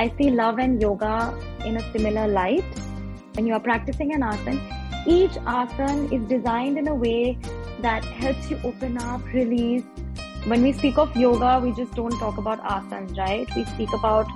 I see love and yoga in a similar light. When you are practicing an asana, each asana is designed in a way that helps you open up, release. When we speak of yoga, we just don't talk about asanas, right? We speak about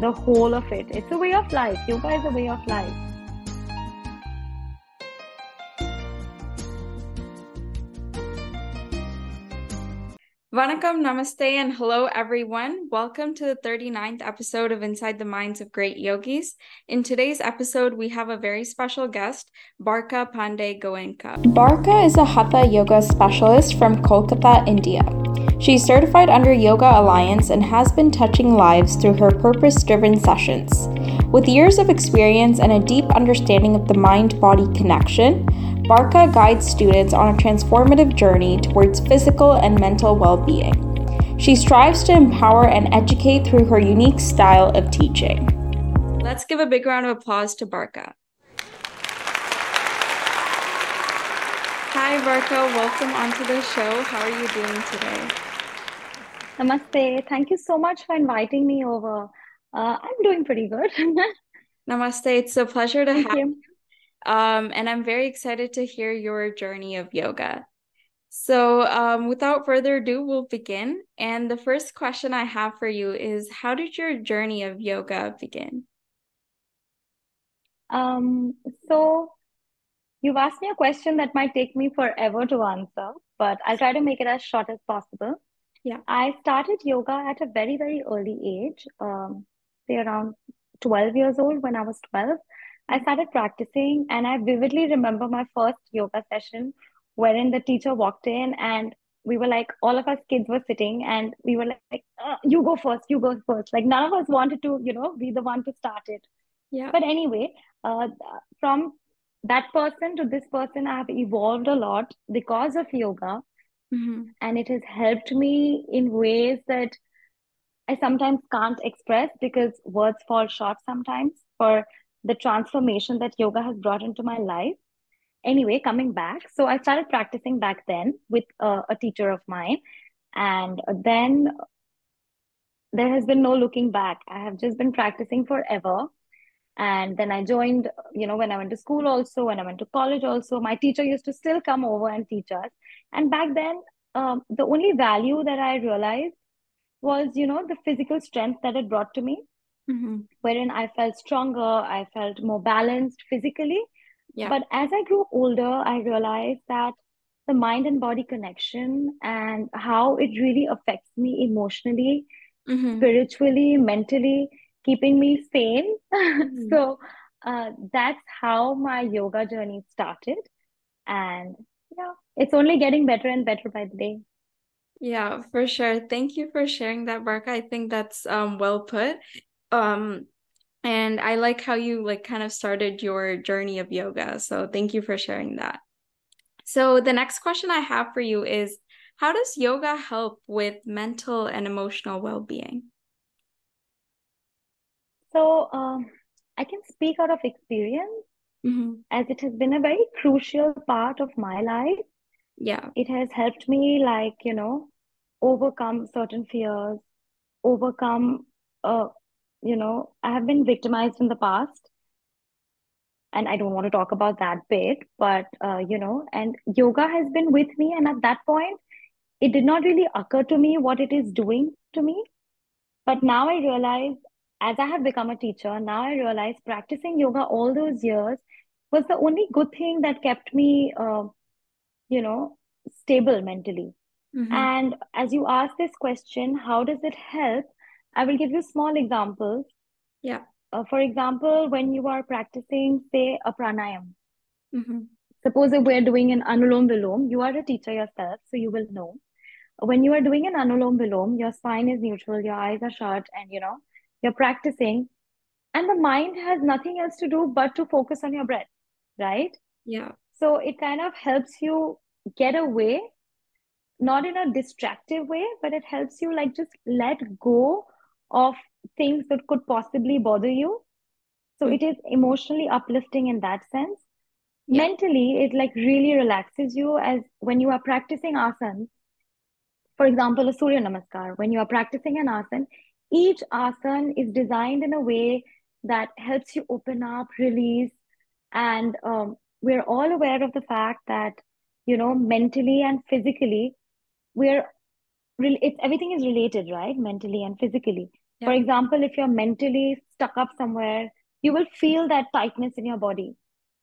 the whole of it. It's a way of life. Yoga is a way of life. Vanakkam, namaste, and hello everyone. Welcome to the 39th episode of Inside the Minds of Great Yogis. In today's episode, we have a very special guest, Barkha Pandey Goenka. Barkha is a Hatha yoga specialist from Kolkata, India. She's certified under Yoga Alliance and has been touching lives through her purpose driven sessions. With years of experience and a deep understanding of the mind body connection, Barkha guides students on a transformative journey towards physical and mental well being. She strives to empower and educate through her unique style of teaching. Let's give a big round of applause to Barkha. Hi, Barkha. Welcome onto the show. How are you doing today? Namaste. Thank you so much for inviting me over. Uh, I'm doing pretty good. Namaste. It's a pleasure to Thank have you. Um, and I'm very excited to hear your journey of yoga. So, um, without further ado, we'll begin. And the first question I have for you is How did your journey of yoga begin? Um, so you've asked me a question that might take me forever to answer, but I'll try to make it as short as possible. Yeah. I started yoga at a very, very early age, um, say around 12 years old when I was 12. I started practicing, and I vividly remember my first yoga session wherein the teacher walked in and we were like, all of us kids were sitting, and we were like, uh, you go first, you go first. Like, none of us wanted to, you know, be the one to start it. Yeah. But anyway, uh, from that person to this person, I have evolved a lot because of yoga, Mhm. and it has helped me in ways that I sometimes can't express because words fall short sometimes for the transformation that yoga has brought into my life. Anyway, coming back, so I started practicing back then with uh, a teacher of mine, and then there has been no looking back. I have just been practicing forever. And then I joined, you know, when I went to school also, when I went to college also, my teacher used to still come over and teach us. And back then, um, the only value that I realized was, you know, the physical strength that it brought to me, Mhm. wherein I felt stronger, I felt more balanced physically. Yeah. But as I grew older, I realized that the mind and body connection and how it really affects me emotionally, Mhm. spiritually, mentally, keeping me sane. Mhm. So uh, that's how my yoga journey started. And yeah, it's only getting better and better by the day. Yeah, for sure. Thank you for sharing that, Barkha. I think that's um well put. Um, and I like how you like kind of started your journey of yoga. So thank you for sharing that. So the next question I have for you is how does yoga help with mental and emotional well-being? So um, I can speak out of experience Mhm. as it has been a very crucial part of my life. Yeah. It has helped me, like, you know, overcome certain fears, overcome, uh, you know, I have been victimized in the past, and I don't want to talk about that bit, but, uh, you know, and yoga has been with me. And at that point, it did not really occur to me what it is doing to me. But now I realize, as I have become a teacher, now I realize practicing yoga all those years was the only good thing that kept me, uh, you know, stable mentally. Mhm. And as you ask this question, how does it help? I will give you small examples. Yeah. Uh, for example, when you are practicing, say, a pranayam, Mhm. suppose if we're doing an anulom vilom, you are a teacher yourself, so you will know. When you are doing an anulom vilom, your spine is neutral, your eyes are shut, and you know, you're practicing, and the mind has nothing else to do but to focus on your breath, right? Yeah. So it kind of helps you get away not in a distractive way, but it helps you like just let go of things that could possibly bother you. So Mm. it is emotionally uplifting in that sense. Yeah. Mentally, it like really relaxes you as when you are practicing asanas. For example, a Surya Namaskar, when you are practicing an asana, each asana is designed in a way that helps you open up, release, and um, we're all aware of the fact that you know mentally and physically we're it's everything is related, right? Mentally and physically. Yeah. For example, if you're mentally stuck up somewhere, you will feel that tightness in your body.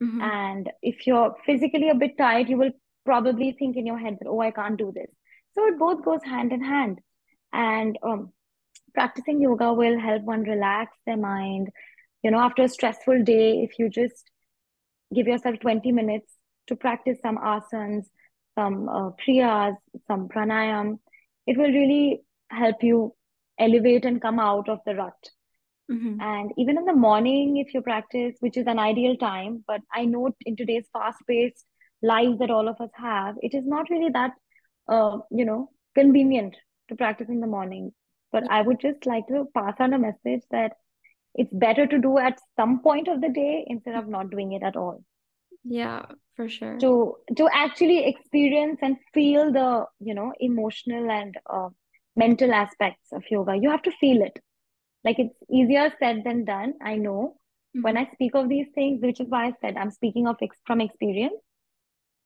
Mm-hmm. And if you're physically a bit tight, you will probably think in your head that, oh, I can't do this. So it both goes hand in hand. And um, practicing yoga will help one relax their mind. You know, after a stressful day, if you just give yourself 20 minutes to practice some asanas, some uh, kriyas, some pranayam, it will really help you elevate and come out of the rut. Mm-hmm. And even in the morning, if you practice, which is an ideal time, but I know in today's fast paced lives that all of us have, it is not really that, uh, you know, convenient to practice in the morning. But. I would just like to pass on a message that it's better to do at some point of the day instead of not doing it at all. Yeah, for sure. To to actually experience and feel the you know emotional and uh, mental aspects of yoga, you have to feel it. Like it's easier said than done i know. Mm-hmm. when i speak of these things which is why i said i'm speaking of ex- from experience.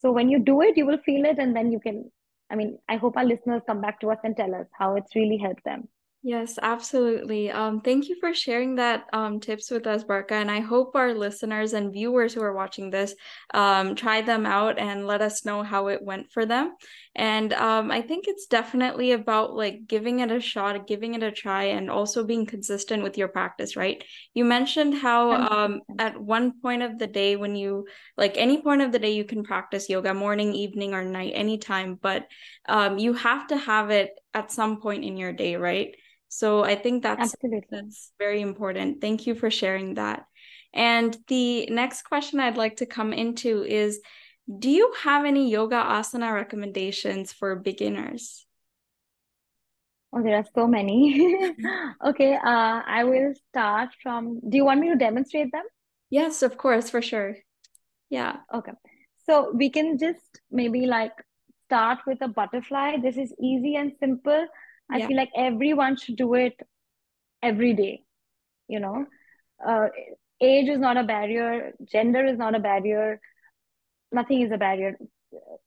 So when you do it you will feel it and then you can i mean i hope our listeners come back to us and tell us how it's really helped them Yes, absolutely. Um, thank you for sharing that um, tips with us, Barkha. And I hope our listeners and viewers who are watching this um, try them out and let us know how it went for them. And um, I think it's definitely about like giving it a shot, giving it a try, and also being consistent with your practice, right? You mentioned how um, at one point of the day, when you like any point of the day, you can practice yoga morning, evening, or night, anytime, but um, you have to have it at some point in your day, right? So I think that's Absolutely. that's very important. Thank you for sharing that. And the next question I'd like to come into is do you have any yoga asana recommendations for beginners? Oh, there are so many. okay, uh, I will start from. Do you want me to demonstrate them? Yes, of course, for sure. Yeah. Okay. So we can just maybe like start with a butterfly. This is easy and simple. I yeah. feel like everyone should do it every day. You know, uh, age is not a barrier, gender is not a barrier, nothing is a barrier,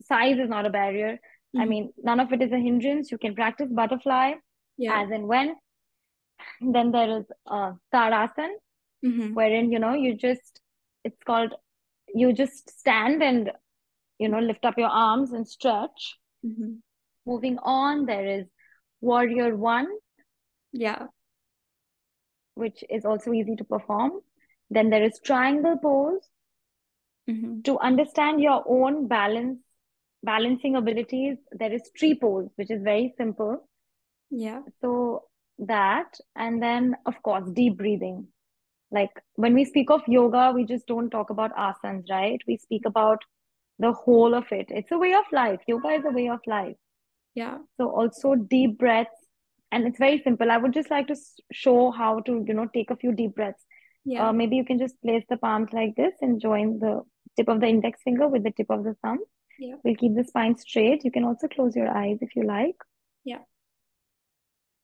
size is not a barrier. Mm-hmm. I mean, none of it is a hindrance. You can practice butterfly yeah. as and when. Then there is uh, Tadasana, mm-hmm. wherein you know you just it's called you just stand and you know lift up your arms and stretch. Mm-hmm. Moving on, there is warrior one yeah. which is also easy to perform. Then there is triangle pose mm-hmm. to understand your own balance balancing abilities there is tree pose which is very simple. Yeah. So that and then of course deep breathing. Like when we speak of yoga we just don't talk about asanas right? We speak about the whole of it. It's a way of life. Yoga is a way of life yeah. So also deep breaths. And it's very simple. I would just like to show how to, you know, take a few deep breaths. Yeah. Uh, maybe you can just place the palms like this and join the tip of the index finger with the tip of the thumb. Yeah. We'll keep the spine straight. You can also close your eyes if you like. Yeah.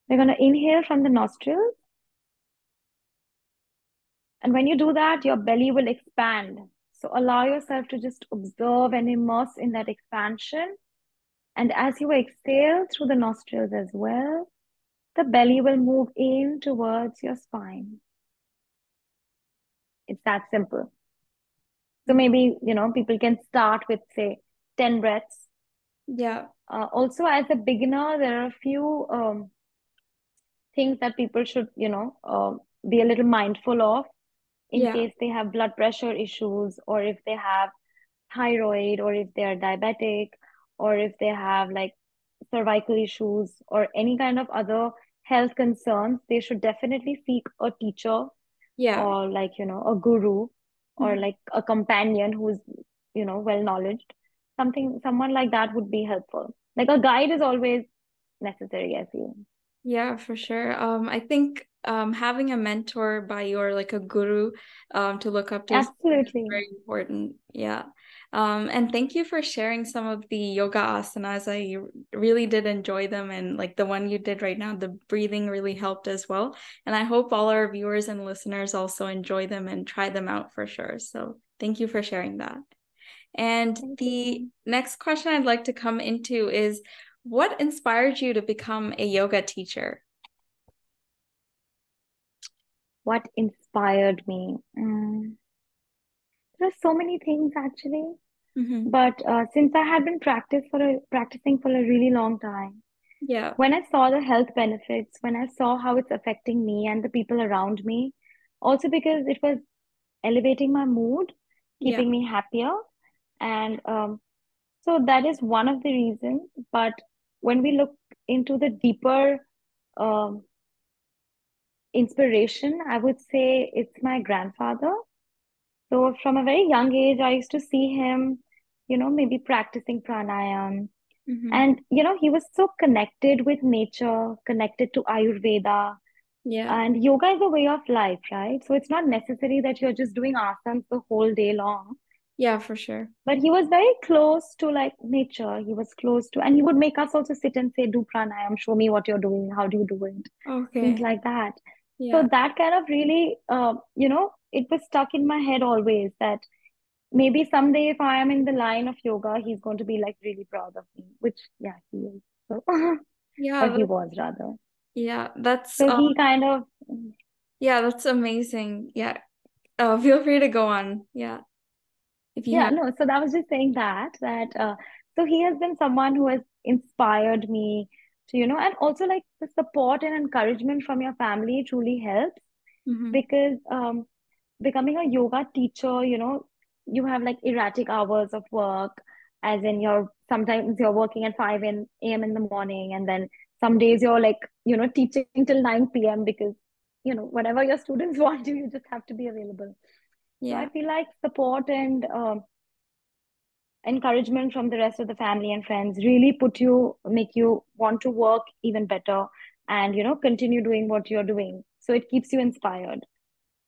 We're going to inhale from the nostrils. And when you do that, your belly will expand. So allow yourself to just observe and immerse in that expansion. And as you exhale through the nostrils as well, the belly will move in towards your spine. It's that simple. So maybe, you know, people can start with, say, 10 breaths. Yeah. Uh, also, as a beginner, there are a few um, things that people should, you know, uh, be a little mindful of in yeah. case they have blood pressure issues or if they have thyroid or if they are diabetic or if they have like cervical issues or any kind of other health concerns, they should definitely seek a teacher yeah. or like, you know, a guru mm-hmm. or like a companion who's, you know, well knowledged. Something, someone like that would be helpful. Like a guide is always necessary, I feel. Yeah, for sure. Um, I think um having a mentor by your like a guru um to look up to absolutely very important. Yeah. Um, and thank you for sharing some of the yoga asanas. I really did enjoy them. And like the one you did right now, the breathing really helped as well. And I hope all our viewers and listeners also enjoy them and try them out for sure. So thank you for sharing that. And the next question I'd like to come into is what inspired you to become a yoga teacher? What inspired me? Mm. There are so many things actually. Mm-hmm. But uh, since I had been practice for a, practicing for a really long time, yeah, when I saw the health benefits, when I saw how it's affecting me and the people around me, also because it was elevating my mood, keeping yeah. me happier, and um, so that is one of the reasons. But when we look into the deeper um, inspiration, I would say it's my grandfather so from a very young age, I used to see him, you know, maybe practicing pranayam. Mm-hmm. And, you know, he was so connected with nature, connected to Ayurveda. Yeah. And yoga is a way of life, right? So it's not necessary that you're just doing asanas the whole day long. Yeah, for sure. But he was very close to like nature. He was close to, and he would make us also sit and say, do pranayam, show me what you're doing. How do you do it? Okay. Things like that. Yeah. So that kind of really, uh, you know, it was stuck in my head always that maybe someday if I am in the line of yoga, he's going to be like really proud of me, which yeah, he is. So yeah, or he was rather. Yeah, that's so um, he kind of yeah, that's amazing. Yeah. Uh, feel free to go on. Yeah. If you yeah, have... no, so that was just saying that that uh so he has been someone who has inspired me to, you know, and also like the support and encouragement from your family truly helps mm-hmm. because um becoming a yoga teacher, you know, you have like erratic hours of work, as in you're sometimes you're working at 5 a.m. in the morning, and then some days you're like, you know, teaching till 9 p.m. because, you know, whatever your students want you, you just have to be available. Yeah. So I feel like support and uh, encouragement from the rest of the family and friends really put you, make you want to work even better and, you know, continue doing what you're doing. So it keeps you inspired.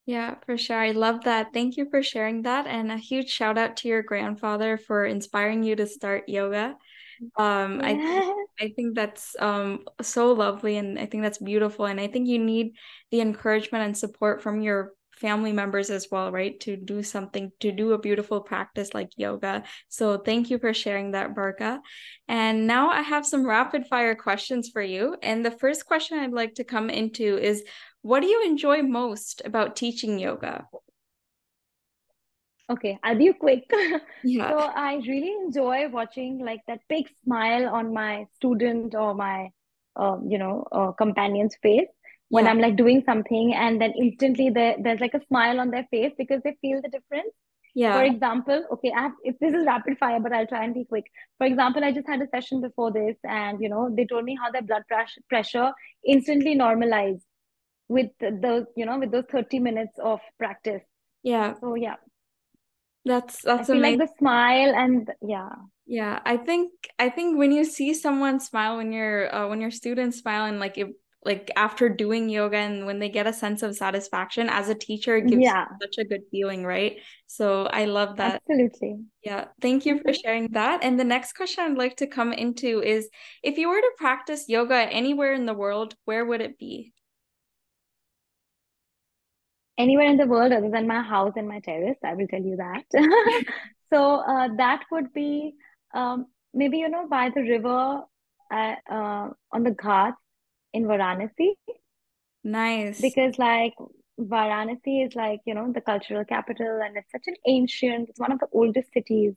Yeah, for sure. I love that. Thank you for sharing that. And a huge shout out to your grandfather for inspiring you to start yoga. Um, yeah. I think, I think that's um so lovely and I think that's beautiful. And I think you need the encouragement and support from your family members as well, right? To do something, to do a beautiful practice like yoga. So thank you for sharing that, Barkha. And now I have some rapid fire questions for you. And the first question I'd like to come into is what do you enjoy most about teaching yoga? Okay, I'll be quick. Yeah. so I really enjoy watching like that big smile on my student or my, uh, you know, uh, companion's face when yeah. I'm like doing something, and then instantly there, there's like a smile on their face because they feel the difference. Yeah. For example, okay, I have, if this is rapid fire, but I'll try and be quick. For example, I just had a session before this, and you know, they told me how their blood pressure instantly normalized with those you know with those 30 minutes of practice. Yeah. So yeah. That's that's I amazing. like the smile and yeah. Yeah i think i think when you see someone smile when you're uh, when your students smile and like it like after doing yoga and when they get a sense of satisfaction as a teacher it gives yeah. such a good feeling right? So i love that. Absolutely. Yeah thank you for sharing that. And the next question i'd like to come into is if you were to practice yoga anywhere in the world where would it be anywhere in the world other than my house and my terrace. I will tell you that. so uh, that would be um, maybe you know by the river uh, uh, on the Ghats in Varanasi. Nice. Because like Varanasi is like you know the cultural capital, and it's such an ancient. It's one of the oldest cities,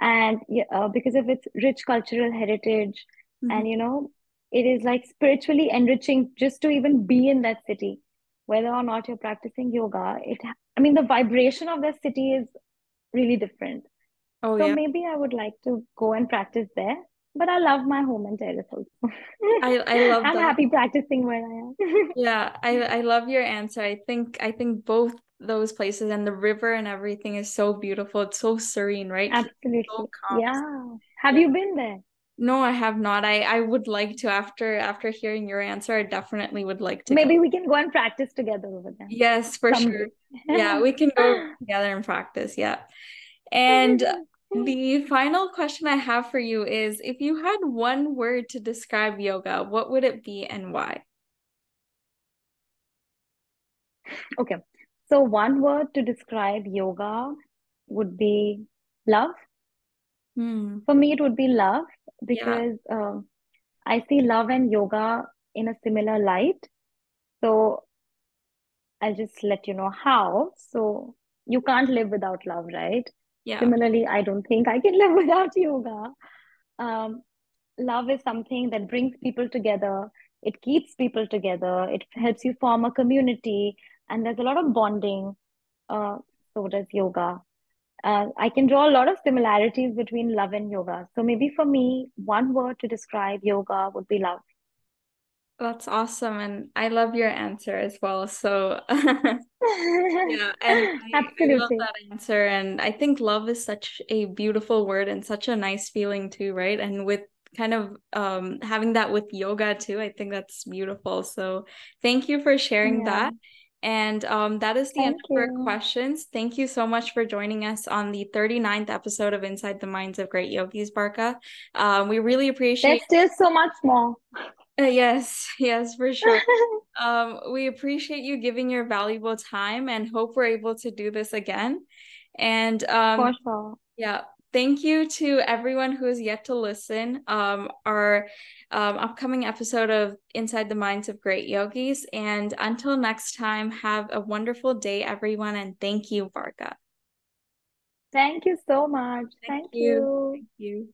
and uh, because of its rich cultural heritage, mm-hmm. and you know it is like spiritually enriching just to even be in that city whether or not you're practicing yoga it i mean the vibration of the city is really different. Oh so yeah. maybe i would like to go and practice there but i love my home and terrace also i i love i'm that. happy practicing where i am. Yeah i i love your answer. I think i think both those places and the river and everything is so beautiful. It's so serene right? Absolutely. So yeah. Have yeah. you been there no, I have not. I I would like to after after hearing your answer. I definitely would like to. Maybe go. we can go and practice together over there. Yes, for Someday. sure. yeah, we can go together and practice. Yeah. And The final question I have for you is if you had one word to describe yoga, what would it be and why? Okay. So one word to describe yoga would be love. Hmm. For me, it would be love Yeah. because um, I see love and yoga in a similar light. So I'll just let you know how. So you can't live without love, right? Yeah. Similarly, I don't think I can live without yoga. Um, love is something that brings people together. It keeps people together. It helps you form a community, and there's a lot of bonding. Uh, so does yoga. Uh, I can draw a lot of similarities between love and yoga. So maybe for me, one word to describe yoga would be love. That's awesome. And I love your answer as well. So yeah, and I, I love Absolutely. that answer. And I think love is such a beautiful word and such a nice feeling too, right? And with kind of um having that with yoga too, I think that's beautiful. So thank you for sharing Yeah. that. And um, that is the end Thank of our questions. Thank you so much for joining us on the 39th episode of Inside the Minds of Great Yogis, Barkha. Um, we really appreciate There's still so much more. uh, yes, yes, for sure. Um, we appreciate you giving your valuable time and hope we're able to do this again. And um, For sure. yeah, thank you to everyone who has yet to listen. Um, our um, upcoming episode of Inside the Minds of Great Yogis. And until next time, have a wonderful day, everyone. And thank you, Barkha. Thank you so much. Thank Thank you. you. Thank you.